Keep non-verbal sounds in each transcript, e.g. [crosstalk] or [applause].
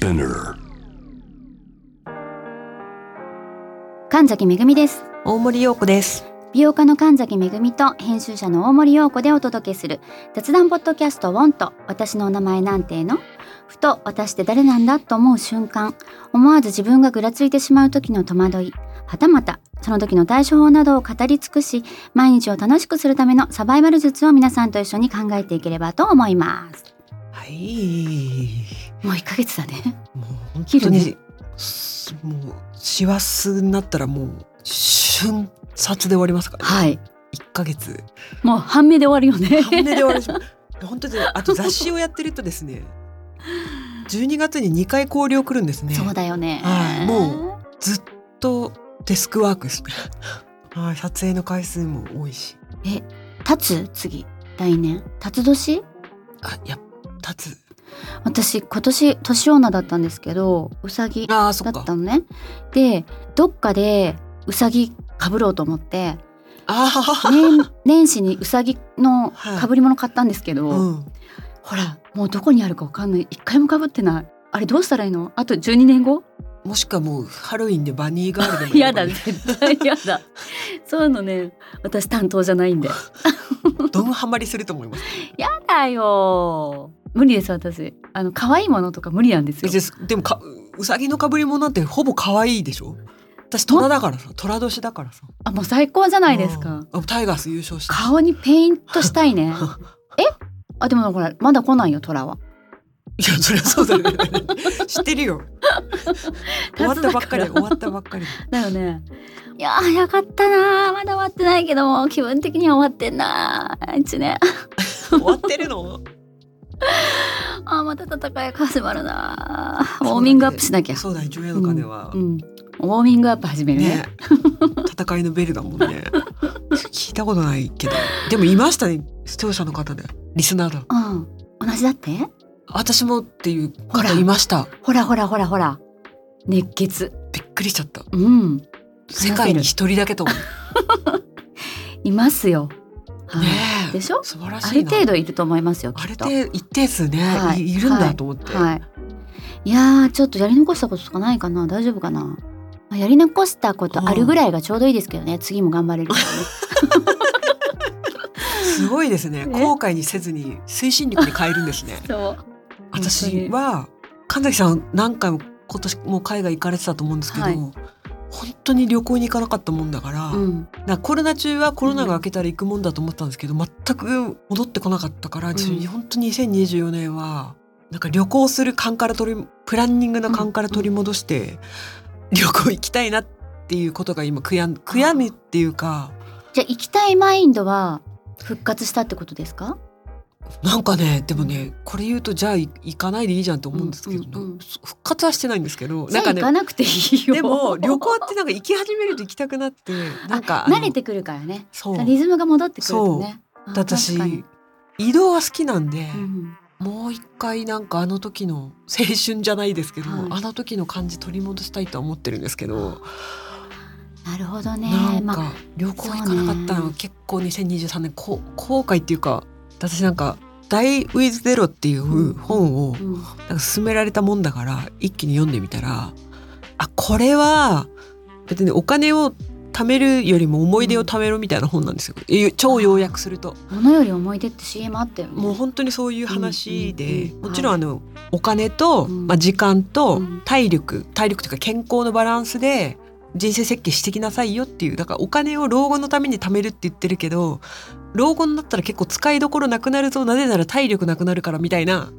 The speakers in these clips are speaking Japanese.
Spinner. 神崎めぐみです大森洋子です。美容家の神崎めぐみと編集者の大森洋子でお届けする雑談ポッドキャストウォンと私のお名前なんての？ふと私って誰なんだと思う瞬間思わず自分がぐらついてしまう時の戸惑いはたまたその時の対処法などを語り尽くし毎日を楽しくするためのサバイバル術を皆さんと一緒に考えていければと思いますはい。もう1ヶ月だねもう本当に、すもう師走になったらもう瞬殺で終わりますから、ね。はい一ヶ月。もう半目で終わるよね半目で終わりし。本当にあと雑誌をやってるとですね。12月に2回考慮来るんですね。そうだよねはいもずっとデスクワークですね。はい、撮影の回数も多いし。え立つ？次来年立つ年？あ、やっ立つ。私今年年女だったんですけどうさぎだった。のね。でどっかでうさぎかぶろうと思って年年始にうさぎのはい。かぶり物買ったんですけど、うん。ほらもうどこにあるかわかんない。一回もかぶってない。あれどうしたらいいの？あと12年後もしくはもうハロウィンでバニーガールでもいいやだ絶対やだ。そういうのね私担当じゃないんで。どんハマりすると思います。[laughs] やだよ無理です私。あの可愛いものとか無理なんですよ。でもかうさぎのかぶり物なんてほぼ可愛いでしょ？私虎だからさ虎年だからさ。あもう最高じゃないですか。タイガース優勝した。顔にペイントしたいね。[laughs] え？あでもほらまだ来ないよ虎は。いやそりゃそうだよね。[laughs] 知ってるよ。[laughs] 終わったばっかり終わったばっかり。だよね。いやー早かったなー。まだ終わってないけども気分的には終わってんなー。一年終わってるの？あーまた戦いが始まるな。ーウォーミングアップしなきゃ。そうだね除夜の鐘は、うん、ウォーミングアップ始めるね。ね。戦いのベルだもんね。聞いたことないけど。でもいましたね視聴者の方で。リスナーだ。うん。同じだって？私もっていう方いました。ほらほらほらほら。熱血。びっくりしちゃった。うん。世界に一人だけと思う。[laughs] いますよ、はい。ねえ。でしょ？素晴らしあいな。る程度いると思いますよきっと。ある程度一定数ね、はい。い、いるんだと思って、はい。い。やーちょっとやり残したこととかないかな？大丈夫かな？まあやり残したことあるぐらいがちょうどいいですけどね。次も頑張れるからね。すごいですね。ね。後悔にせずに推進力に変えるんですね。[laughs] 私は神崎さん何回も今年もう海外行かれてたと思うんですけど、はい本当に旅行に行かなかったもんだから,、うん。コロナ中はコロナが明けたら行くもんだと思ったんですけど、全く戻ってこなかったから、ん本当に2024年はなんか旅行する勘から取りプランニングの勘から取り戻して、旅行行きたいなっていうことが今悔やん悔やみっていうかじゃあ行きたいマインドは復活したってことですか？なんかねでもねこれ言うとじゃあい行かないでいいじゃんと思うんですけど、うんうんうん復活はしてないんですけどなんかねあ行かなくていいよ。でも旅行ってなんか行き始めると行きたくなってなんか慣れてくるからね。そうリズムが戻ってくるとね。私移動は好きなんで、うんもう一回なんかあの時の青春じゃないですけど、はいあの時の感じ取り戻したいとは思ってるんですけど、なるほどね。なんまあか旅行行かなかったのは結構2023年こ後悔っていうか私なんか「Die with Zero」っていう本をうんなんか勧められたもんだから一気に読んでみたらあこれは別にお金を貯めるよりも思い出を貯めろみたいな本なんですよ。え超要約すると。物より思い出って CM あったよね。もう本当にそういう話で、もちろんあの、お金と、うんまあ、時間とうん体力、体力というか健康のバランスで人生設計してきなさいよっていうだからお金を老後のために貯めるって言ってるけど老後になったら結構使いどころなくなるぞなぜなら体力なくなるからみたいな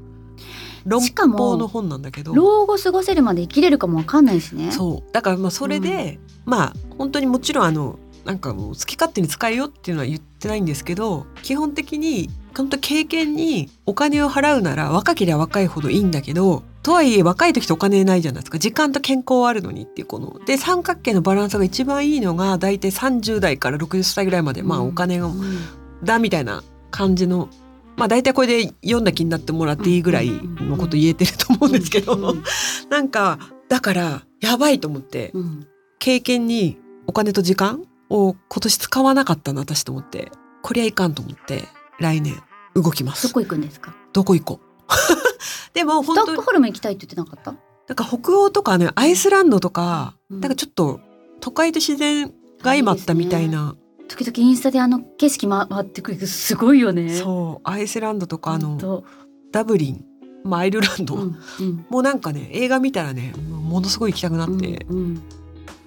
論しかも法の本なんだけど。老後過ごせるまで生きれるかもわかんないしね。そう。だからまあそれで、まあ本当にもちろんあのなんかもう好き勝手に使えよっていうのは言ってないんですけど基本的に本当経験にお金を払うなら若ければ若いほどいいんだけどとはいえ若い時ってお金ないじゃないですか。時間と健康はあるのにっていうこの。で三角形のバランスが一番いいのが大体30代から60歳ぐらいまで、まあお金がうんだみたいな感じのまあ大体これで読んだ気になってもらっていいぐらいのこと言えてると思うんですけど、うん [laughs] なんかだからやばいと思ってうん。経験にお金と時間を今年使わなかったな私と思ってこりゃいかんと思って来年動きます。どこ行くんですか？どこ行こう。[laughs] でもストックホルム行きたいって言ってなかった？なんか北欧とかねアイスランドとか、うん。なんかちょっと都会と自然が相まったみたいな時々インスタであの景色回ってくるすごいよね。そう。アイスランドとかあのダブリン、まあ、アイルランド、うんうん。もうなんかね映画見たらねものすごい行きたくなって、うんうん。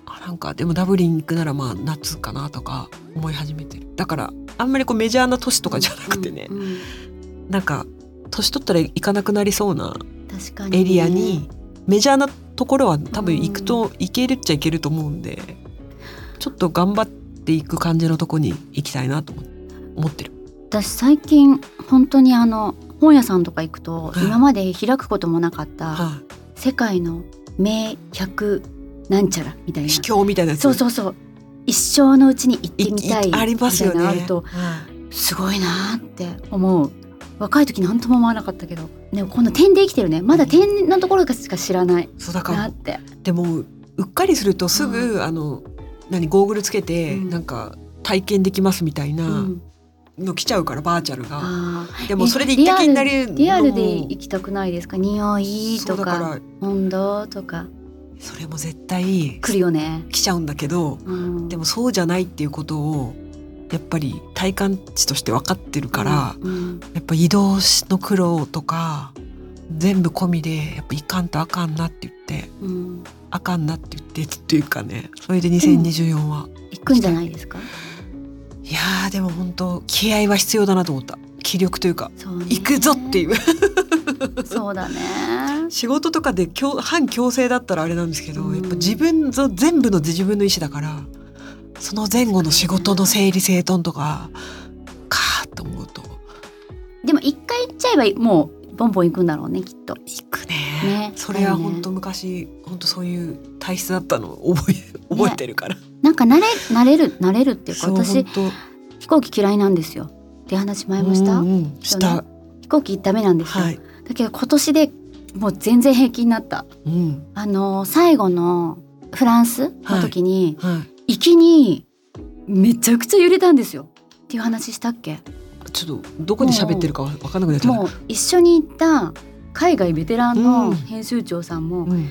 あなんかでもダブリン行くならまあ夏かなとか思い始めてる。だからあんまりこうメジャーな都市とかじゃなくてね、うんうん。なんか年取ったら行かなくなりそうなエリアにメジャーなところは多分行くと行けるっちゃ行けると思うんでちょっと頑張っていく感じのとこに行きたいなと思思ってる。私最近本当にあの本屋さんとか行くと、はい。今まで開くこともなかったは世界の名100なんちゃらみたいい、な。秘境みたいなそうそうそう。一生のうちに行ってみたいありますよね。あるとはい。すごいなって思う。若い時何とも思わなかったけどでもこの点で生きてるね。まだ点のところしか知らないそうだからなってでもうっかりするとすぐ、うあの何ゴーグルつけて、うん。なんか体験できますみたいなうん。の来ちゃうからバーチャルが。でもそれで行った気になるのもリアルで行きたくないですか？匂いとか温度とか。それも絶対来るよね、来ちゃうんだけどうん、でもそうじゃないっていうことをやっぱり体感値として分かってるから、うん。やっぱ移動の苦労とか全部込みでやっぱいかんとあかんなって言ってうんあかんなって言ってっていうかねそれで2024は、行くんじゃないですか？いやーでも本当気合は必要だなと思った。気力というかそうね。行くぞっていう。そうだね。[laughs] 仕事とかで強反強制だったらあれなんですけど、うん。やっぱ自分の全部の自分の意思だからその前後の仕事の整理整頓とかかーと思うと。でも一回行っちゃえばもうボンボン行くんだろうねきっと。行くね。ね。それは本当昔本当そういう体質だったのを覚え覚えてるから、なんか慣れ慣れる慣れるっていうか私飛行機嫌いなんですよ。って話前もした、うんうん。した、飛行機ダメなんですよ、はい、だけど今年でもう全然平気になった。うん。あの最後のフランスの時に、はい、行きにめちゃくちゃ揺れたんですよ。っていう話したっけ？ちょっとどこで喋ってるかわ分かんなくなっちゃっう一緒に行った海外ベテランうのん。編集長さんもうん、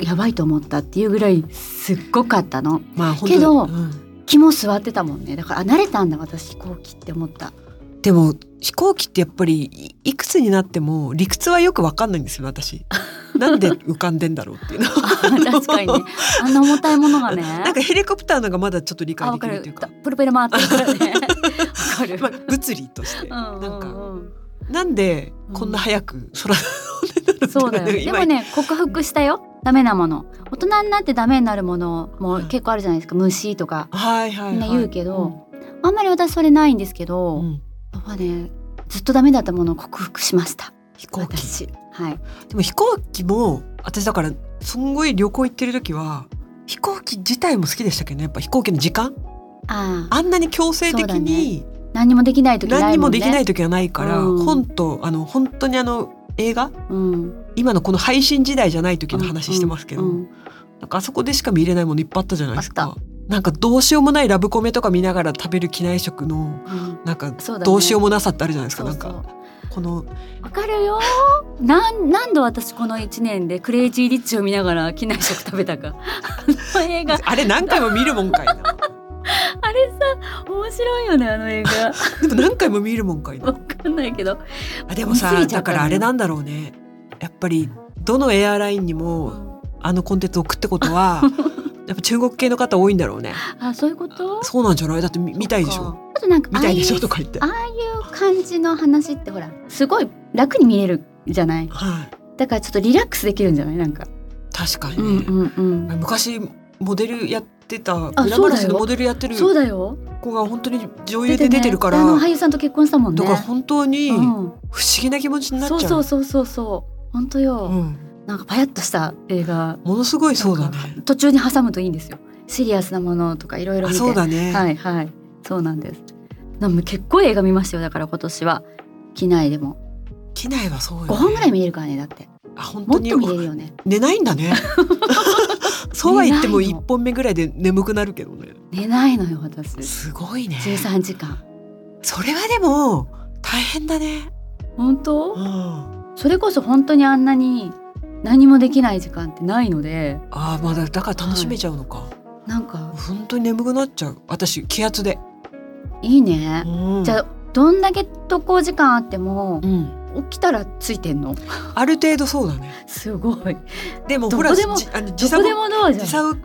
やばいと思ったっていうぐらいすっごかったの。まあけどうん。気も座ってたもんね。だからあ慣れたんだ私飛行機って思った。でも飛行機ってやっぱりいいくつになっても理屈はよくわかんないんですよ私。[laughs] なんで浮かんでんだろうっていうの。確かにね。あんな重たいものがね。[laughs] なんかヘリコプターのがまだちょっと理解できるっていうか。プロペラ回ってるからね。わ [laughs] かる、まあ物理として、なんかなんでこんな早く空の？そうだよ。で今もね克服したよ。ダメなもの。大人になってダメになるものも結構あるじゃないですか。虫とか。はいはいはい。みんな言うけど、あんまり私それないんですけど、うん、やっぱねずっとダメだったものを克服しました。飛行機。私。はい。でも飛行機も私だからすんごい旅行行ってる時は飛行機自体も好きでしたけどね。やっぱ飛行機の時間？あああんなに強制的に何にもできない時ないね。何にもできない時はないから、うん。本とあの本当にあの映画？うん。今のこの配信時代じゃない時の話してますけど、うんうん。なんかあそこでしか見れないものいっぱいあったじゃないですか。なんかどうしようもないラブコメとか見ながら食べる機内食のうん。なんかどうしようもなさってあるじゃないですか。そうそう。なんかこのわかるよ。なん何度私この一年でクレイジーリッチを見ながら機内食食べたか。[laughs] あれ何回も見るもんかいな。あれさ面白いよねあの映画 [laughs] でも何回も見るもんかいなわ。かんないけどあでもさだからあれなんだろうね。やっぱりどのエアラインにもあのコンテンツを送ってことは [laughs] やっぱ中国系の方多いんだろうね。あそういうこと？そうなんじゃない？だって見見たいでしょ？あとなんか見たいでしょ？とか言って。ああいう感じの話ってほらすごい楽に見れるじゃない？はい。だからちょっとリラックスできるんじゃない？なんか、確かにね。うんうんうん昔モデルやってたあ裏話のモデルやってるそうだよ。子が本当に女優で出てるから、あの俳優さんと結婚したもんね。だから本当に不うん、思議な気持ちになっちゃう。そうそうそうそうそう。本当よ、うん。なんかパヤッとした映画。ものすごいそうだね。途中に挟むといいんですよ。シリアスなものとかいろいろあ見て。そうだね。はいはい。そうなんです。でも結構映画見ましたよ。だから今年は。機内でも。機内はそうよ、ね。5本ぐらい見れるからねだってあ本当にもっと見れるよね。寝ないんだね。[laughs] そうは言っても一本目ぐらいで眠くなるけどね。寝ないのよ私。すごいね。13時間。それはでも大変だね。本当？うん。それこそ本当にあんなに何もできない時間ってないので。ああまだだから楽しめちゃうのか、なんか。本当に眠くなっちゃう。私気圧で、いいね、うん。じゃあどんだけ渡航時間あってもうん、起きたらついてんの？ある程度そうだね。すごい。でもほらどこでもじあのど時差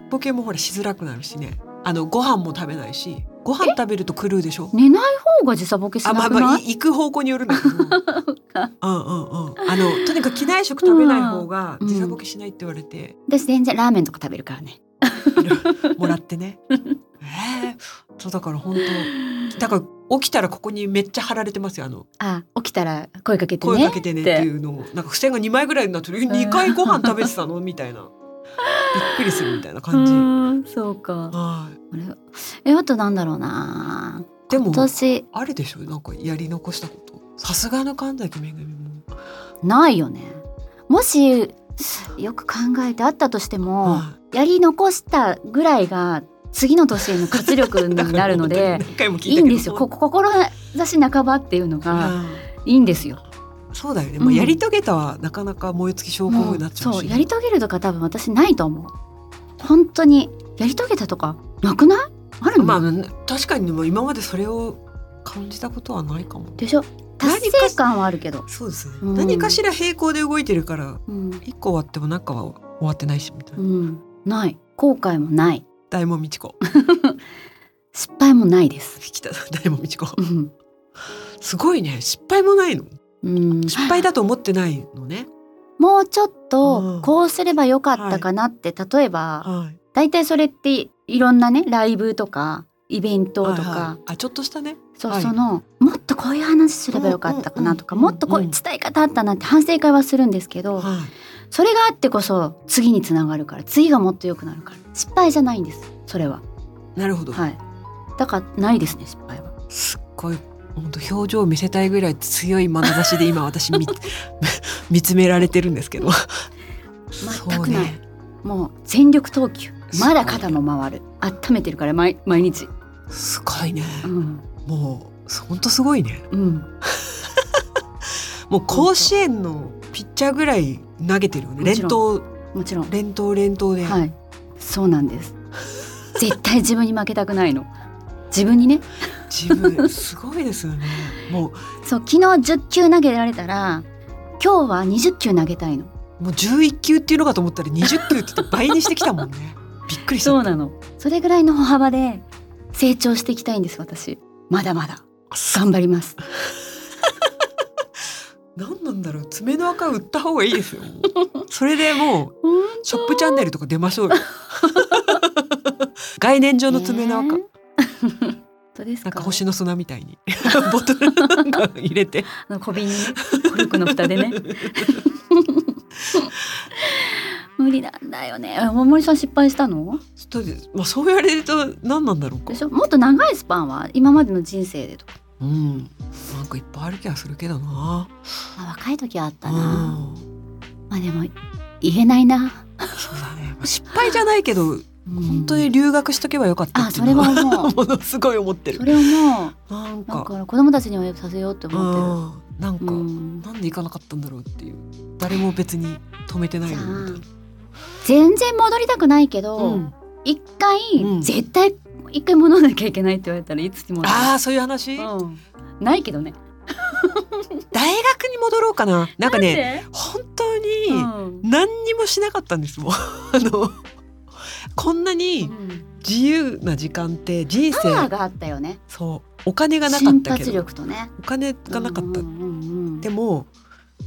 ボケもほらしづらくなるしね。あのご飯も食べないしご飯食べると狂うでしょ？寝ない方が時差ボケしあまあなくない、まあい行く方向によるんだけどうんうんうん。あのとにかく機内食食べない方がうん。時差ボケしないって言われて、私全然ラーメンとか食べるからね。もらってね [laughs] ええそうだから本当だから起きたらここにめっちゃ貼られてますよあの。あ起きたら声かけてね。声かけてねっていうのをなんか付箋が2枚ぐらいになってる2回ご飯食べてたの？みたいな。びっくりするみたいな感じ。そうか。はい。あれ？えあとなんだろうな。でも私あれでしょ？なんかやり残したこと？さすがの神崎めぐみも。ないよね。もしよく考えてあったとしても、はやり残したぐらいが次の年への活力になるので [laughs] いいんですよ。こ志半ばっていうのがはいいんですよ。そうだよね、うん。まあ、やり遂げたはなかなか燃え尽き症候群もうになっちゃうし、そう。やり遂げるとか多分私ないと思う。本当にやり遂げたとかなくない？あるの、まあ確かにでも今までそれを感じたことはないかも。でしょ？達成感はあるけど、そうですね、うん。何かしら並行で動いてるからうん。一個終わっても中は終わってないしみたいな、うん、ない。後悔もない大門みち子失敗もないです。引きた大門みち子う。ん。すごいね。失敗もないの？うん、失敗だと思ってないのね。もうちょっうん。とこうすればよかったかなって、例えばはい。大体それっていろんなねライブとかイベントとか、はいはい。あちょっとしたね。そう、はい。そのもっとこういう話すればよかったかなとか、うんうんうんもっとこういう伝え方あったなって反省会はするんですけど、はいそれがあってこそ次につながるから次がもっと良くなるから。失敗じゃないんですそれは。なるほど、はい。だからないですね失敗は。すっごい本当表情を見せたいぐらい強い眼差しで今私見 [laughs] 見つめられてるんですけど。全くない、もう全力投球。まだ肩も回る。温めてるから毎毎日。すごいね。うん。もう本当すごいね。うん。[laughs] もう甲子園のピッチャーぐらい投げてるよね。連投。もちろん。連投連投で、はい。そうなんです。絶対自分に負けたくないの。自分にね。自分すごいですよね。[laughs] もう。そう昨日10球投げられたら今日は20球投げたいの。もう11球っていうのかと思ったら20球って言って倍にしてきたもんね。[laughs] びっくりした。そうなの。それぐらいの歩幅で成長していきたいんです私。まだまだ。頑張ります何なんだろう爪の赤売った方がいいですよ。[laughs] それでもうショップチャンネルとか出ましょうよ。[laughs] 概念上の爪の赤、え。ー本当ですか？なんか星の砂みたいに。[laughs] ボトル入れて。あの小瓶にねコルクの蓋でね。無理なんだよね。大森さん失敗したの？だってまあそう言われると何なんだろうか。もっと長いスパンは今までの人生でとか、うん。なんかいっぱいある気がするけどな。まあ、若い時はあったうな、ん。まあでも言えないな。そうだね。失敗じゃないけど本本当に留学しとけばよかったあそれっていうのはは思う。[laughs] ものすごい思ってる。それをもなんか。子供たちにはさせようって思ってる。うん。なんか、うん。なんで行かなかったんだろうっていう。誰も別に止めてないのにみたいな全然戻りたくないけど、うん。一回、うん。絶対一回戻らなきゃいけないって言われたらいつにもああそういう話、うん、ないけどね。[laughs] 大学に戻ろうかな。なんかねね、本当うにん。何にもしなかったんですもん。[laughs] あのこんなうにん。自由な時間って人生パワーがあったよね。そうお金がなかったけど。力とね。お金がなかった、うんうんうんでも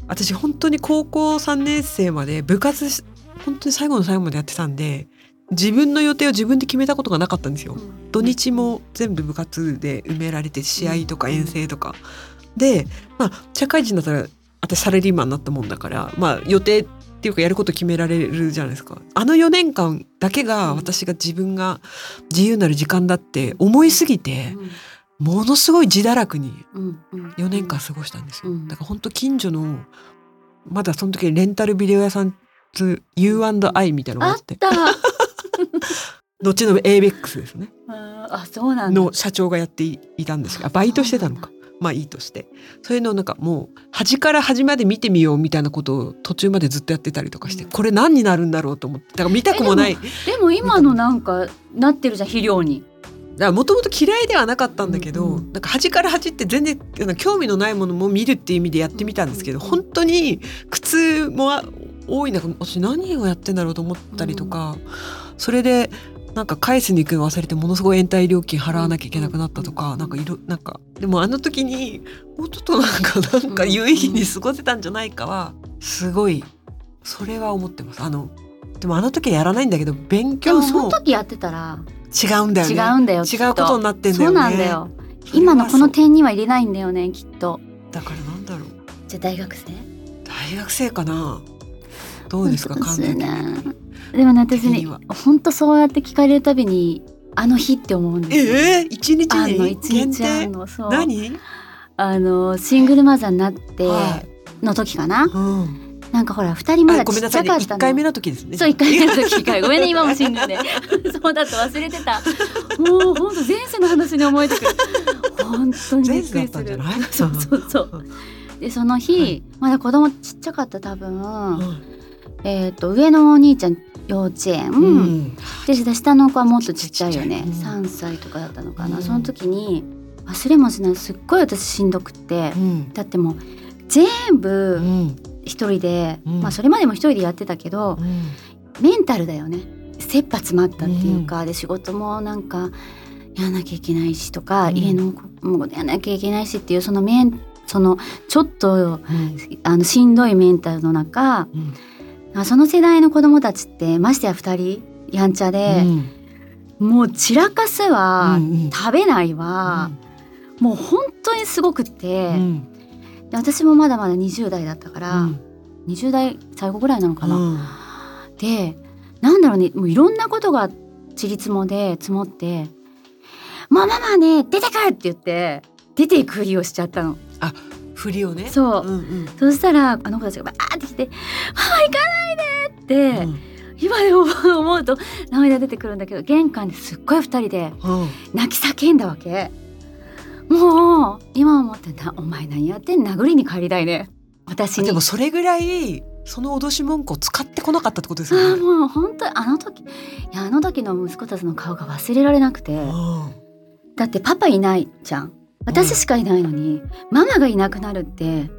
私本当に高校3年生まで部活し本当に最後の最後までやってたんで自分の予定を自分で決めたことがなかったんですよ。うん。土日も全部部活で埋められて試合とか遠征とか、で、まあ、社会人だったら私サラリーマンになったもんだから、まあ、予定っていうかやること決められるじゃないですか。あの4年間だけが私が自分が自由になる時間だって思いすぎてものすごい自堕落にうん。うん。4年間過ごしたんですよ、うん。だから本当近所のまだその時レンタルビデオ屋さんつ U&I みたいなのがあっあってた後の ABEX ですね。ああそうなんだ。の社長がやっていいたんですがバイトしてたのか。まあいいとして。そういうのをなんかもう端から端まで見てみようみたいなことを途中までずっとやってたりとかして、うん。これ何になるんだろうと思ってだから見たくもない。でも今のなんかなってるじゃん肥料に。もともと嫌いではなかったんだけど、うんうん。なんか端から端って全然興味のないものも見るっていう意味でやってみたんですけど、本当に苦痛もあ多い中私何をやってんだろうと思ったりとか、それでなんか返しに行くの忘れてものすごい延滞料金払わなきゃいけなくなったとか、なんかいろなんかでもあの時にもうちょっとなんかなんか有意義に過ごせたんじゃないかはすごいそれは思ってます。あのでもあの時はやらないんだけど勉で強もそのも時やってたら違うんだよね。違うんだよ違うことになってんだよね。そうなんだよ。今のこの点には入れないんだよねきっと。だからなんだろう。じゃあ大学生？大学生かな。どうですか感じねでもね私ね本当そうやって聞かれるたびにあの日って思うんですよ、ええ一日あのに一限日あ定のそう。何、あのシングルマザーになってはい。の時かな、うん、なんかほら二人まあだちっちゃかったの。一回目の時ですね。そう一回目の時かごめんね今もシングルで。[laughs] そうだって忘れてた。もう本当前世の話に思えてくる。本当にびっくり前世だったするんじゃない？そうそうそう。でその日、はい。まだ子供ちっちゃかった多分、うんえっ、と上のお兄ちゃん幼稚園、うん。で下の子はもっとちっちゃいよね。うん。3歳とかだったのかな、うん。その時に忘れもしないすっごい私しんどくって、うん。だってもう全う部ん。一人で、うん。まあそれまでも一人でやってたけど、うん。メンタルだよね。切羽詰まったっていうか、で仕事もなんかやらなきゃいけないしとか、うん。家のことやらなきゃいけないしっていうそのメンそのちょっとうん。あのしんどいメンタルの中その世代の子供たちってましてや2人やんちゃで、もう散らかすわ、うんうん食べないわ、もう本当にすごくって、うんで私もまだまだ20代だったから、うん20代最後ぐらいなのかな。うんでなんだろうねもういろんなことがちりつもで積もって「もうママね出てくる!」って言って出ていくふりをしちゃったの。振りをね。そう、うんうん。そしたらあの子たちがバーって来て「ママ行かないで!」って、うん。今でも思うと涙出てくるんだけど玄関ですっごい二人でうん。泣き叫んだわけ。もう今思ってた「お前何やってん殴りに帰りたいね。私に」でもそれぐらいその脅し文句を使ってこなかったってことですああよね。もう本当にあの時いやあの時の息子たちの顔が忘れられなくて。うん。だってパパいないじゃん私しかいないのに、ママがいなくなるって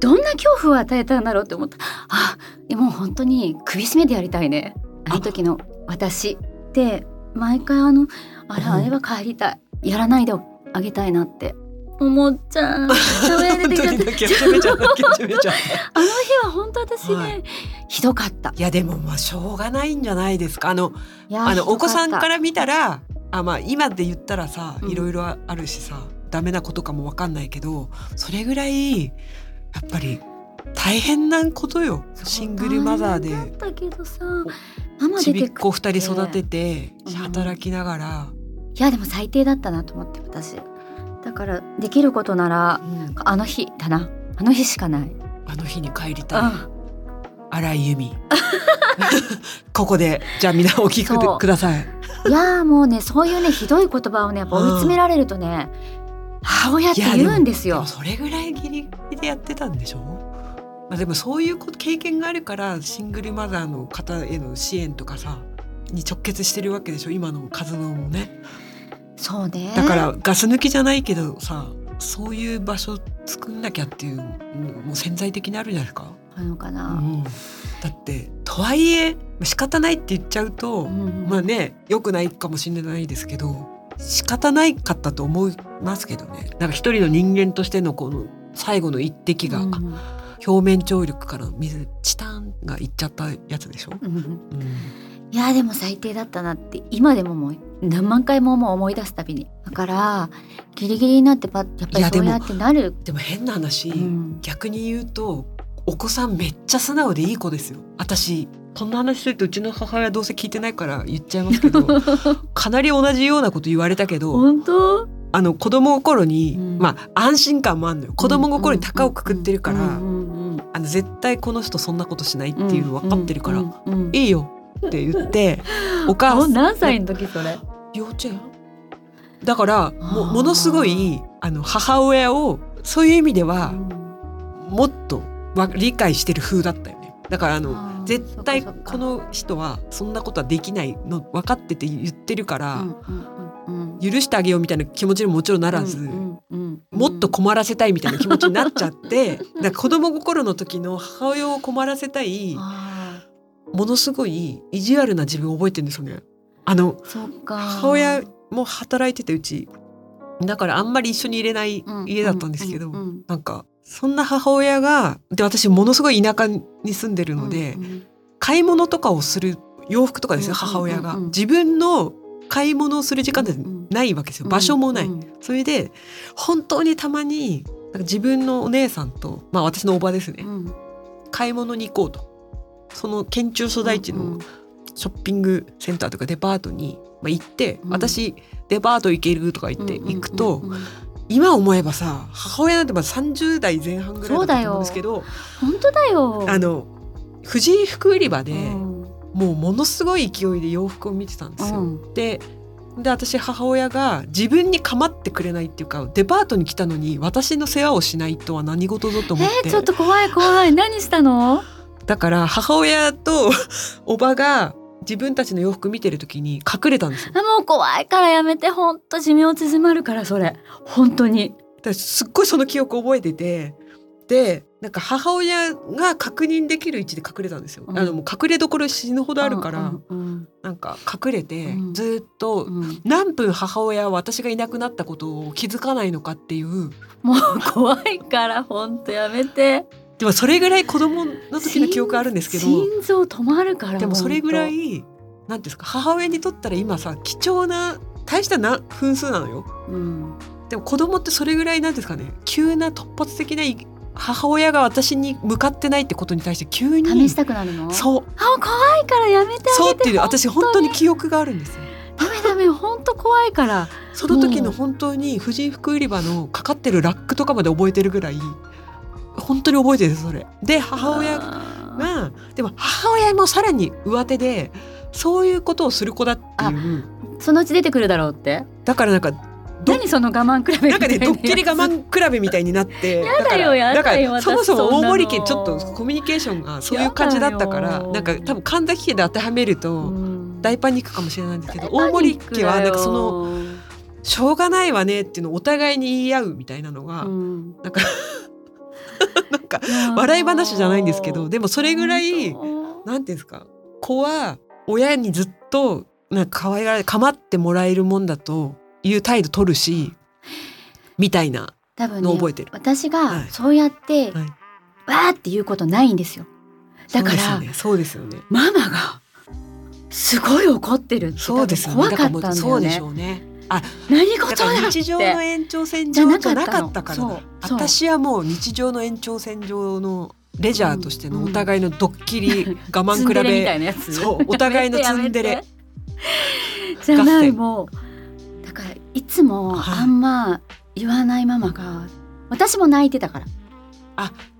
どんな恐怖を与えたんだろうって思った。あでも本当に首絞めてやりたいね。あの時の私って毎回あのあれうん。あれは帰りたい。やらないであげたいなって。思っちゃう。あの日は本当私ね、はい。ひどかった。いやでもまあしょうがないんじゃないですか。あのあのお子さんから見たらあまあ今で言ったらさうん。いろいろあるしさ、ダメなことかもわかんないけどそれぐらいやっぱり大変なことよ。シングルマザーで。ちびっ子二人育ててうん。働きながら、いやでも最低だったなと思って私。だからできることならうん。あの日だな。あの日しかない。あの日に帰りたい。あ荒井由実。[laughs] ここでじゃあみんなお聞きください。いやーもうねそういうねひどい言葉をねやっぱ追い詰められるとね母親って言うんですよ。それぐらいギリギリでやってたんでしょ？まあでもそういう経験があるからシングルマザーの方への支援とかさに直結してるわけでしょ？今の活動もね。そうね。だからガス抜きじゃないけどさそういう場所作んなきゃっていうもう潜在的にあるじゃないですか、あるのかうな、ん、だってとはいえ仕方ないって言っちゃうと、うん。まあね良くないかもしれないですけど仕方ないかったと思いますけどね。なんか一人の人間としてのこの最後の一滴が、うん。表面張力から水チタンがいっちゃったやつでしょ、うん。うん。いやでも最低だったなって今でももう何万回ももう思い出すたびに。だからギリギリになってパッやっぱりそうやってなる。でも変な話、うん逆に言うとお子さんめっちゃ素直でいい子ですよ。私こんな話するとうちの母親どうせ聞いてないから言っちゃいますけど [laughs] かなり同じようなこと言われたけど本当？あの子供心に、うん。まあ安心感もあるのよ。子供心に高をくくってるから、あの絶対この人そんなことしないっていうの分かってるから、いいよって言って [laughs] お母おさん何歳の時それ？幼稚園。だからもものすごいあの母親をそういう意味ではうん。もっとわ理解してる風だったよ。ねだからあの絶対この人はそんなことはできないの分かってて言ってるから、許してあげようみたいな気持ちにももちろんならず、もっと困らせたいみたいな気持ちになっちゃって [laughs] だ子供心の時の母親を困らせたいあものすごい意地悪な自分を覚えてるんですよね。あの母親も働いててうち。だからあんまり一緒に入れないうん家だったんですけど、なんかそんな母親がで私ものすごい田舎に住んでるので、うんうん買い物とかをする洋服とかですよ、うん母親が、自分の買い物をする時間ってないわけですよ、場所もない、うんそれで本当にたまになんか自分のお姉さんとまあ私のおばですね、うん。買い物に行こうと。その県庁所在地のうんショッピングセンターとかデパートに、まあ、行って、うん。私デパート行けるとか言って行くと、今思えばさ母親なんてまだ30代前半ぐらいだと思うんですけど本当だよ。あの藤井服売り場で、うん。もうものすごい勢いで洋服を見てたんですよ。うん。でで私母親が自分に構ってくれないっていうかデパートに来たのに私の世話をしないとは何事ぞと思って、えー、ちょっと怖い怖い。何したの？だから母親とおばが自分たちの洋服見てる時に隠れたんですよ。あもう怖いからやめて。本当寿命縮まるからそれ。本当に。すっごいその記憶覚えててでなんか母親が確認できる位置で隠れたんですよ。うん。あのもう隠れどころ死ぬほどあるから、うんうんなんか隠れてうん。ずっと何分母親は私がいなくなったことを気づかないのかっていう。もう怖いから本当やめてでもそれぐらい子供の時の記憶あるんですけど心臓止まるからでもそれぐら本いなんですか母親にとったら今さ貴重な大したな分数なのよ。当うん。でも子供ってそれぐらいなんですかね。急な突発的ない母親が私に向かってないってことに対して急に試したくなるの？そう。あ怖いからやめてあげて。そうっていう私本当に記憶があるんですよ。ダメダメ本当怖いから。[laughs] その時の本当に婦人服売り場のかかってるラックとかまで覚えてるぐらい本当に覚えてるそれ。で母親あがでも母親もさらに上手でそういうことをする子だっていう。ーそのうち出てくるだろうって？だからなんかど何その我慢比べなんかねドッキリ我慢比べみたいになって [laughs] やだよやだよそもそも大森家ちょっとコミュニケーションがそういう感じだったからなんか多分神崎家で当てはめるとうん。大パニックかもしれないんですけど大森家はなんかそのしょうがないわねっていうのをお互いに言い合うみたいなのが、うん。なんか [laughs] なんか笑い話じゃないんですけどでもそれぐらい本なんていうんですか？子は親にずっとなんか可愛がられ構ってもらえるもんだという態度取るしみたいなの覚えてる。私はい。がそうやって、はい。わーって言うことないんですよ。だから、そうですよね。ママがすごい怒ってるってそうですよね。多分怖かったんだだからもうそうでしよねょうね。何だから事だ日常の延長線上じゃなかったから私はもう日常の延長線上のレジャーとしてのお互いのドッキリ我慢比べ。そうお互いのツンデレ。[laughs] じゃないもうだからいつもはい。あんま言わないママが私も泣いてたから。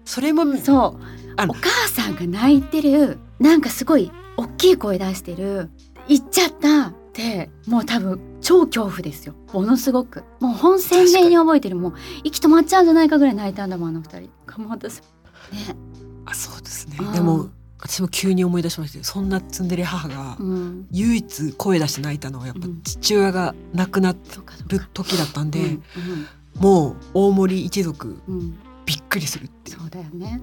それもそう。お母さんが泣いてるなんかすごい大きい声出してる言っちゃったってもう多分超恐怖ですよ。ものすごく。もう本鮮明に覚えてる。もう息止まっちゃうんじゃないかぐらい泣いたんだもんあの二人。かも私ね。あそうですね。でも私も急に思い出しましたそんなツンデレ母がうん。唯一声出して泣いたのはやっぱうん。父親が亡くなる時だったんで、うん。もう大森一族うん。うんびっくりするってそうだよね。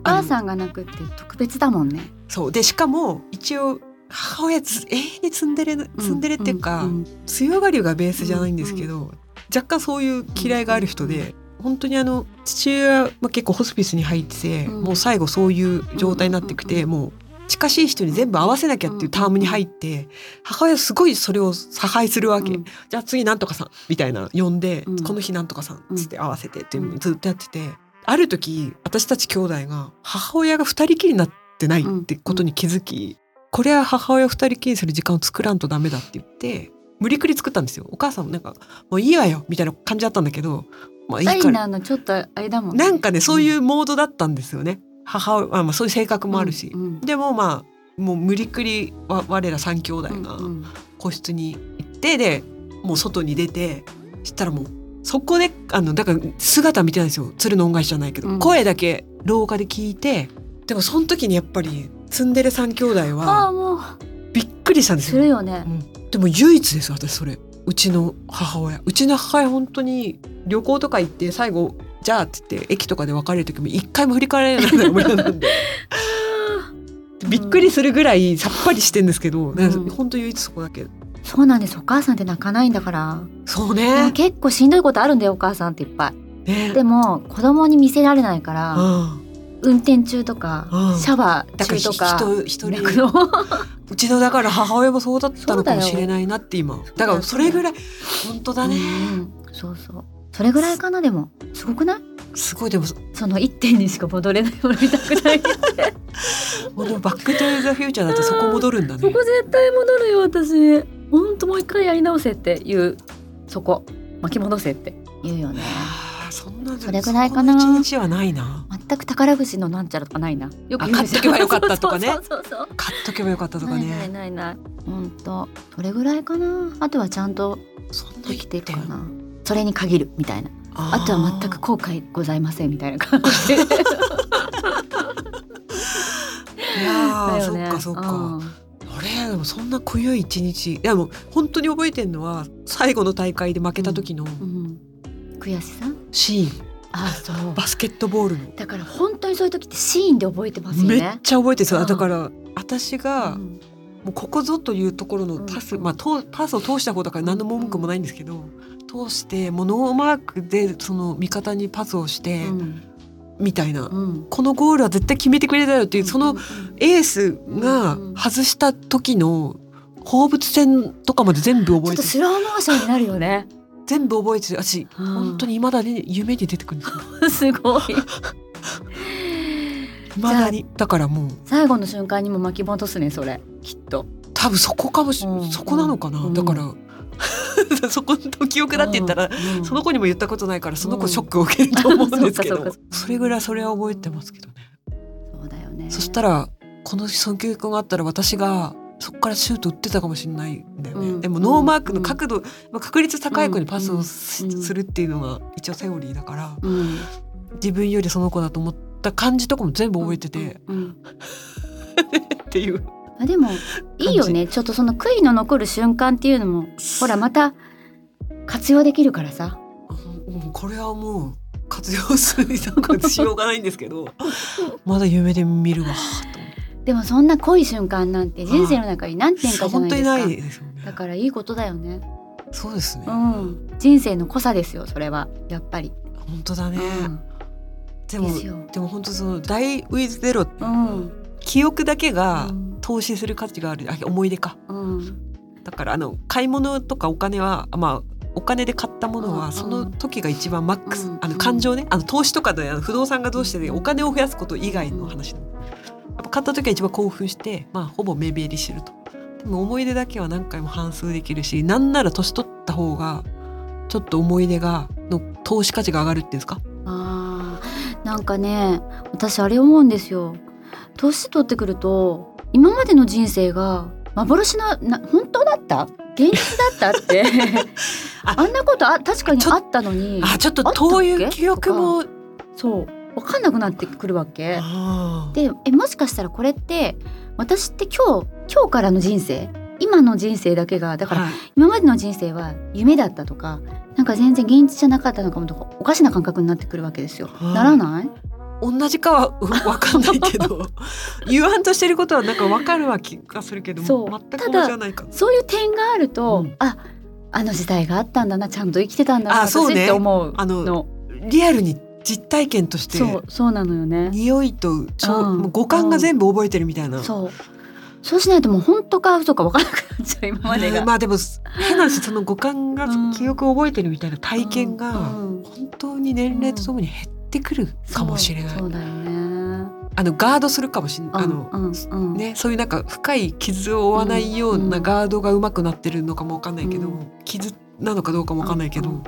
お母さんが泣くって特別だもんね。そう。でしかも一応母親ず永遠にツンデレなツンデレっていうか、強がりがベースじゃないんですけど、若干そういう嫌いがある人で、本当にあの父親は結構ホスピスに入ってて、うん。もう最後そういう状態になってきて、うんもう近しい人に全部合わせなきゃっていうタームに入って、母親すごいそれを差配するわけ、うん。じゃあ次なんとかさんみたいな呼んで、うん。この日なんとかさんつって合わせてっていうのをずっとやってて、ある時私たち兄弟が母親が二人きりになってないってことに気づき、これは母親二人きりにする時間を作らんとダメだって言って無理くり作ったんですよ。お母さんもなんかもういいわよみたいな感じだったんだけどまあいいから。なのちょっとあれだもんね。なんかねそういうモードだったんですよね。母親あまあそういう性格もあるし、うんうん。でもまあもう無理くりわ我ら三兄弟がうんうん。個室に行ってでもう外に出てしたらもうそこであのだから姿見てないんですよ。鶴の恩返しじゃないけど、うん。声だけ廊下で聞いてでもその時にやっぱりツンデレ三兄弟ああはもう。びっくりしたんですよ。するよね。うん、でも唯一です私それ。うちの母親。うちの母親本当に旅行とか行って最後じゃあって言って駅とかで別れる時も一回も振り返られない親なんで。[laughs] びっくりするぐらいさっぱりしてんですけど、ねうん。本当唯一そこだけ。そうなんです。お母さんって泣かないんだから、そうね。結構しんどいことあるんだよお母さんっていっぱい。ね。でも子供に見せられないから、うん運転中とか、うん。シャワー中とか人一人。の [laughs] うちのだから母親もそうだったのかもしれないなって今。だからそれぐらい本当だね。うんそうそう。それぐらいかなでも。すごくない？すごいでも。その一点にしか戻れないもの見たくない。[laughs] ってほんとバックトゥーザフューチャーだとそこ戻るんだね。そこ絶対戻るよ私。ほんともう一回やり直せっていうそこ。巻き戻せって言うよねそんなそれぐらいかな。一日はないな。全く宝くじのなんちゃらとかないな。よあ言うんですよ。買っとけばよかったとかね。[laughs] そうそう買っとけばよかったとかないないねないない。ほんとそれぐらいかな。あとはちゃんとそんな生きていくかな。それに限るみたいな。ああとは全く後悔ございませんみたいな感じで。いやね。そっかそっか。うん。あれでもそんな濃ゆい一日。いやもう本当に覚えてるのは最後の大会で負けた時のうん悔しさ？シーン、あそう。バスケットボールの。だから本当にそういう時ってシーンで覚えてますよめっね。ちゃ覚えてるんですようん。だから私が、うん。もうここぞというところのパス、うん。まあとパスを通した方だから何の文句もないんですけど、通してもうノーマークでその味方にパスをして、うん。みたいな、うん。このゴールは絶対決めてくれたよっていう、そのうん。エースがうん。外した時の放物線とかまで全部ちょっ覚えてる。とスローモーションになるよね。全部覚えてる。私、うん。本当に未だに夢に出てくる [laughs] すごい。[laughs] 未だに。だからもう。最後の瞬間にも巻き戻すねそれ。きっと。多分そこかもし、うん。そこなのかな、うん。だから [laughs] そこの記憶だって言ったら、うん。その子にも言ったことないからその子ショックを受けると思うんですけど、うんそそそれぐらいそれは覚えてますけどね、そうだよね。そしたらこの尊敬があったら私がそこからシュート打ってたかもしれないんだよね、うん。でもノーマークの角度、まあ、確率高い子にパスをするっていうのが一応セオリーだからうん。自分よりその子だと思った感じとかも全部覚えてて、うん。うん。[laughs] っていう。あでもいいよね。ちょっとその悔いの残る瞬間っていうのもほらまた活用できるからさ。うん。これはもう活用するなんかしようがないんですけどまだ夢で見るわとでもそんな濃い瞬間なんて人生の中に何点かじゃ本当にないですか。ないですよね。だからいいことだよね。そうですね、うん、人生の濃さですよそれは。やっぱり。本当だね、うん、でもでも本当その大ウィズゼロうん、記憶だけがうん。投資する価値がある。あ思い出か。うん、だからあの買い物とかお金はまあお金で買ったものうんはその時が一番マックス、うんあの感情ね。あの投資とかであの不動産がどうしてでお金を増やすこと以外の話、やっぱ買った時は一番興奮してまあほぼ目減りしてると。でも思い出だけは何回も反数できるしなんなら年取った方がちょっと思い出がの投資価値が上がるっていうんですか？あーなんかね私あれ思うんですよ。年取ってくると今までの人生が幻のな本当だった？現実だった？って。[laughs] ああんなことあ確かにあったのに。あちょっとあったっけ？そういう記憶もそう分かんなくなってくるわけ。でえもしかしたらこれって私って今日今日からの人生今の人生だけがだからはい。今までの人生は夢だったとかなんか全然現実じゃなかったのかもとかおかしな感覚になってくるわけですよ。はい。ならない？同じかはうんわかんないけど [laughs] 言わんとしてることはなんかわかるわ気がするけどそう。全く同じじゃないか。そういう点があると、うん。ああの時代があったんだなちゃんと生きてたんだな私あそうね。って思うあののリアルに実体験としてそうそうなのよね。匂いとうん。五感が全部覚えてるみたいな、そう。そうしないともう本当か嘘か分からなくなっちゃう今までが。うんまあでも変な話その五感がうん。記憶を覚えてるみたいな体験がうん本当に年齢とともに減ってくるかもしれない、そうだよね。あのガードするかもしれない、あのうんうん。ね、そういうなんか深い傷を負わないようなガードが上手くなってるのかもわかんないけど、うん。傷なのかどうかもわかんないけど、うん。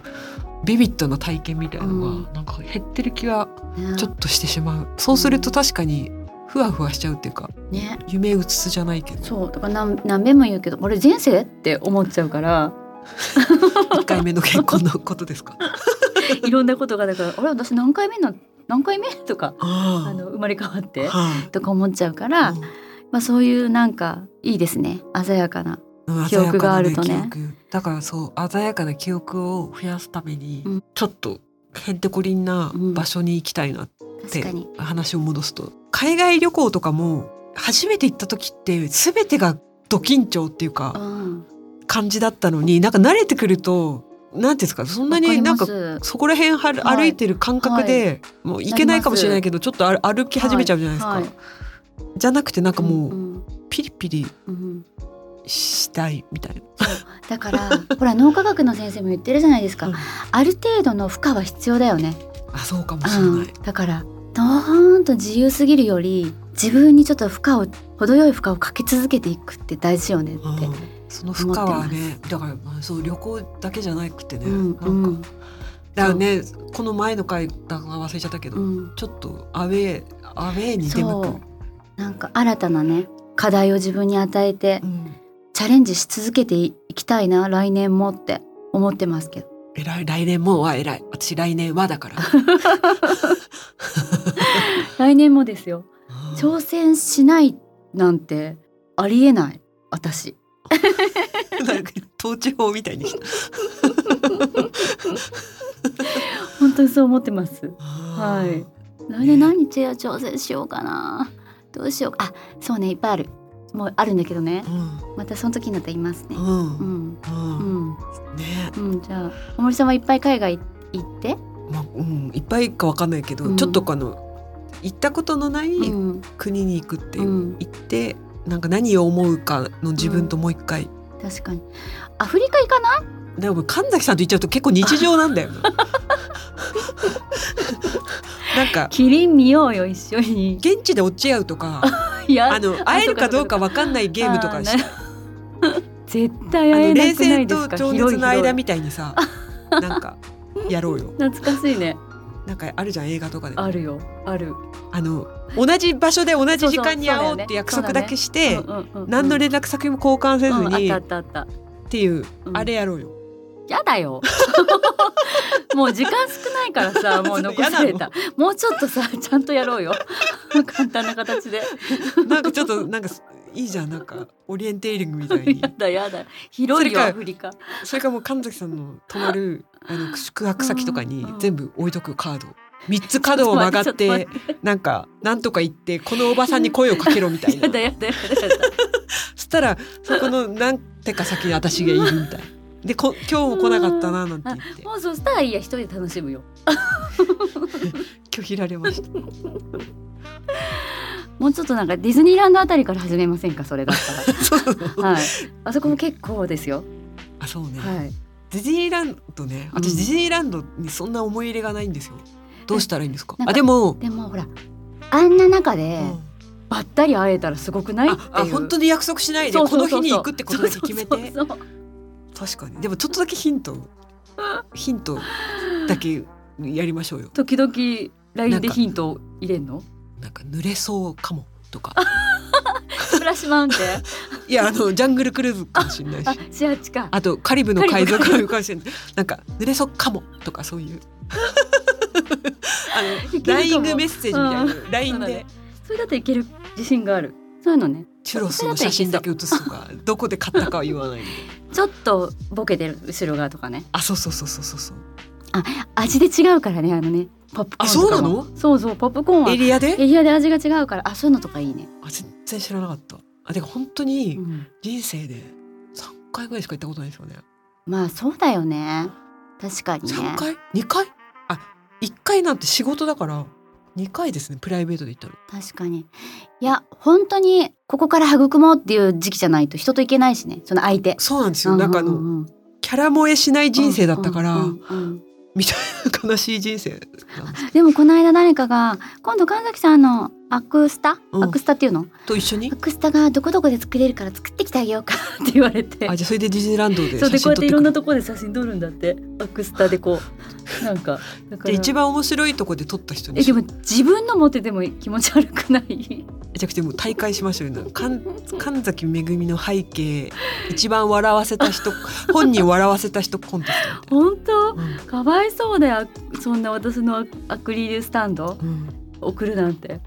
ビビッドな体験みたいなのうん。がなんか減ってる気がね。ちょっとしてしまう、そうすると確かにふわふわしちゃうっていうかね。夢うつつじゃないけど。そう。だから何何遍も言うけど俺前世って思っちゃうから。[laughs] 1回目の結婚のことですか？[laughs] いろんなことがだからあれ私何回目な何回目とかああの生まれ変わってはい。とか思っちゃうから、うん。まあ、そういうなんかいいですね。鮮やかな。うん記憶があるとね。だからそう鮮やかな記憶を増やすために、うん。ちょっとへんてこりんな場所に行きたいなって話を戻すと。海外旅行とかも初めて行った時って全てがド緊張っていうかうん。感じだったのになんか慣れてくるとなんていうんですかそんなになんかそこら辺歩いてる感覚で、もう行けないかもしれないけどちょっと歩歩き始めちゃうじゃないですか。はい。じゃなくてなんかもんうん。ピリピリうんしたいみたいな。だからほら脳科学の先生も言ってるじゃないですか、うん。ある程度の負荷は必要だよね、あそうかもしれうん。ない。、だからドーンと自由すぎるより自分にちょっと負荷を程よい負荷をかけ続けていくって大事よねって、うん。その負荷はねだからまあそう旅行だけじゃなくてね、うんなんか、うん。だからねこの前の回だか忘れちゃったけど、うん。ちょっとアウェーアウェーに出向そう。く。なんか新たなね課題を自分に与えてうんチャレンジし続けていきたいな来年もって思ってますけど。偉い。来年もは偉い。私来年はだから。[laughs] 来年もですよ。うん。挑戦しないなんてありえない。私。[laughs] なんか統治法みたいにした。本当にそう思ってます。はい。来年何日や挑戦しようかな。どうしようか。あそうねいっぱいあるもうあるんだけどね。うん。またその時になったら言いますね。うん。うん。ううん。んね。うん。じゃあ大森さんはいっぱい海外行って？まあうんいっぱいかわかんないけど、うん。ちょっとこの行ったことのないうん国に行くっていう、うん。行ってなんか何を思うかの自分ともう一回、確かに。アフリカ行かない？でも神崎さんと言っちゃうと結構日常なんだよ。な [laughs] なんかキリン見ようよ一緒に。現地で落ち合うとかいやあの会えるかどうかわかんないゲームとかしあーな絶対あ会えなの冷静くないですか？と情熱の間みたいにさなんかやろうよ。懐かしいね。なんかあるじゃん映画とかで。あるよ。ある。あの同じ場所で同じ時間に会おうって約束だけして何の連絡先も交換せずにっうんあったあったあった。ていううん。あれやろうよ。やだよ。[laughs] もう時間少ないからさもう残された。もうちょっとさちゃんとやろうよ [laughs] 簡単な形で。なんかちょっとなんかいいじゃん。なんかオリエンテーリングみたいに。[laughs] やだやだ。広いアフリカ。それかもう神崎さんの泊まるあの [laughs] 宿泊先とかにうん全部置いとくカード。三つ角を曲がってなんかなんとか言ってこのおばさんに声をかけろみたいな。そしたらそこの何手か先に私がいるみたい。でこ今日も来なかったななんて言って。もうそしたらいいや一人で楽しむよ。拒否られました [laughs] もうちょっとなんかディズニーランドあたりから始めませんか？それだったら。[laughs] はい。あそこも結構ですよ。あそうね、はい。ディズニーランドね。私うん。ディズニーランドにそんな思い入れがないんですよ。どうしたらいいんですか？あでも、でもほらあんな中でうん。ばったり会えたらすごくない？っていう。ああ本当に約束しないでこの日に行くってことだけ決めて。確かに。でもちょっとだけヒント。ヒントだけやりましょうよ。時々 LINE でヒントを入れんの？なんか濡れそうかもとか。[laughs] スプラッシュマウンテン？[laughs] いやあのジャングルクルーズかもしれないし。あシアチか。あとカリブの海賊かもしれない。なんか濡れそうかもとかそういう。[laughs] あのいけるかも。ライングメッセージみたいなうん。LINE で。それだといける自信がある。そういうのね。チュロスの写真だけ写すとかどこで買ったかは言わないでちょっとボケてる後ろ側とかね。あそうそうそうそうそうそう。味で違うからねあのねポップコーンそうなの？そうそうポップコーンは。エリアで？エリアで味が違うから。あそういうのとかいいね、あ全然知らなかった。あてか本当にうん。人生で3回ぐらいしか行ったことないですよね。まあそうだよね。確かにね。3回？2回？あ1回なんて仕事だから。2回ですねプライベートで行ったの。確かに。いや本当にここから育もうっていう時期じゃないと人といけないしね。その相手。そうなんですよ、なんかあのううんうんキャラ萌えしない人生だったから、うんうんうんみたいな悲しい人生でもこの間誰かが今度神崎さんのアクスタ、うん。アクスタっていうの？と一緒に？アクスタがどこどこで作れるから作ってきてあげようか。[laughs] って言われて。あじゃあそれでディズニーランドでそうでこうやっていろんなところで写真撮るんだって。アクスタでこう。[laughs] なんかで一番面白いとこで撮った人にえでも自分の持ってても気持ち悪くない？めちゃくちゃもう大会しましたよね。神神崎めぐみの背景一番笑わせた人 [laughs] 本人笑わせた人コンテスト本当？な、かわいそうだよ。そんな私のアアクリルスタンドうん。うん送るなんて。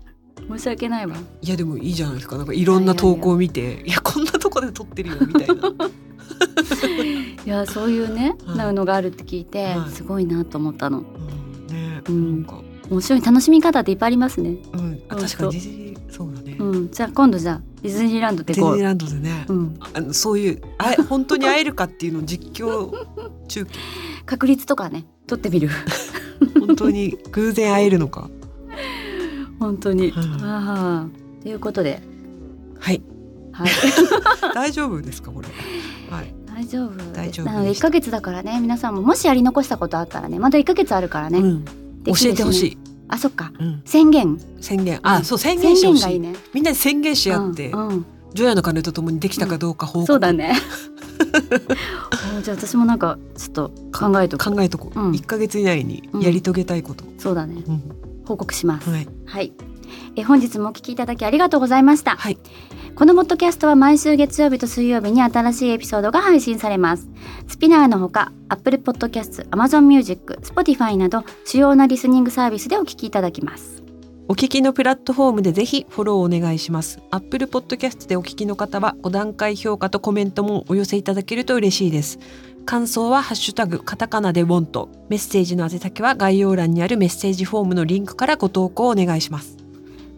申し訳ないわ。いやでもいいじゃないですか。なんかいろんな投稿を見ていやこんなとこで撮ってるよみたいな。[laughs] いやそういうね、はいなのがあるって聞いて、はい。すごいなと思ったの。うん。ね、うん。なんか、面白い。楽しみ方っていっぱいありますね。うん、確かにそうだね、うん。じゃあ今度じゃあディズニーランドでディズニーランドでね、うん、あのそういうあえ本当に会えるかっていうのを実況中継。[laughs] 確率とかね取ってみる。[laughs] 本当に偶然会えるのか。本当に、うん。ああということで。はい。はい。[laughs] 大丈夫ですかこれ。はい。大丈夫大丈夫なので1ヶ月だからね皆さんももしやり残したことあったらねまだ1ヶ月あるからね、うん、教えてほしねい、あそっか。うん、宣言。宣言。あ、うんそう宣言しがいいね。みんなで宣言し合って、うんうん。除夜の鐘とともにできたかどうか報告、そうだね。[laughs] おじゃあ私もなんかちょっと考えとく考えとこう、うヶ月以内にやり遂げたいこと、そうだね。うん。報告します。はい。はい。え本日もお聞きいただきありがとうございました。はいこのポッドキャストは毎週月曜日と水曜日に新しいエピソードが配信されますスピナーのほか Apple Podcast、Amazon Music、Spotify など主要なリスニングサービスでお聞きいただきますお聞きのプラットフォームでぜひフォローお願いします。Apple Podcast でお聞きの方は5段階評価とコメントもお寄せいただけると嬉しいです。感想はハッシュタグカタカナでウォント。メッセージの宛先は概要欄にあるメッセージフォームのリンクからご投稿お願いします。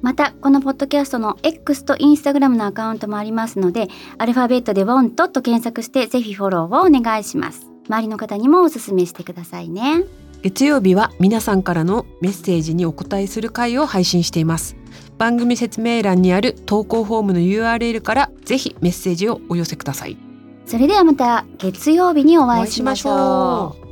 またこのポッドキャストの X と Instagram のアカウントもありますのでアルファベットで WANT と検索してぜひフォローをお願いします周りの方にもおすすめしてくださいね月曜日は皆さんからのメッセージにお答えする回を配信しています。番組説明欄にある投稿フォームの URL からぜひメッセージをお寄せください。それではまた月曜日にお会いしましょう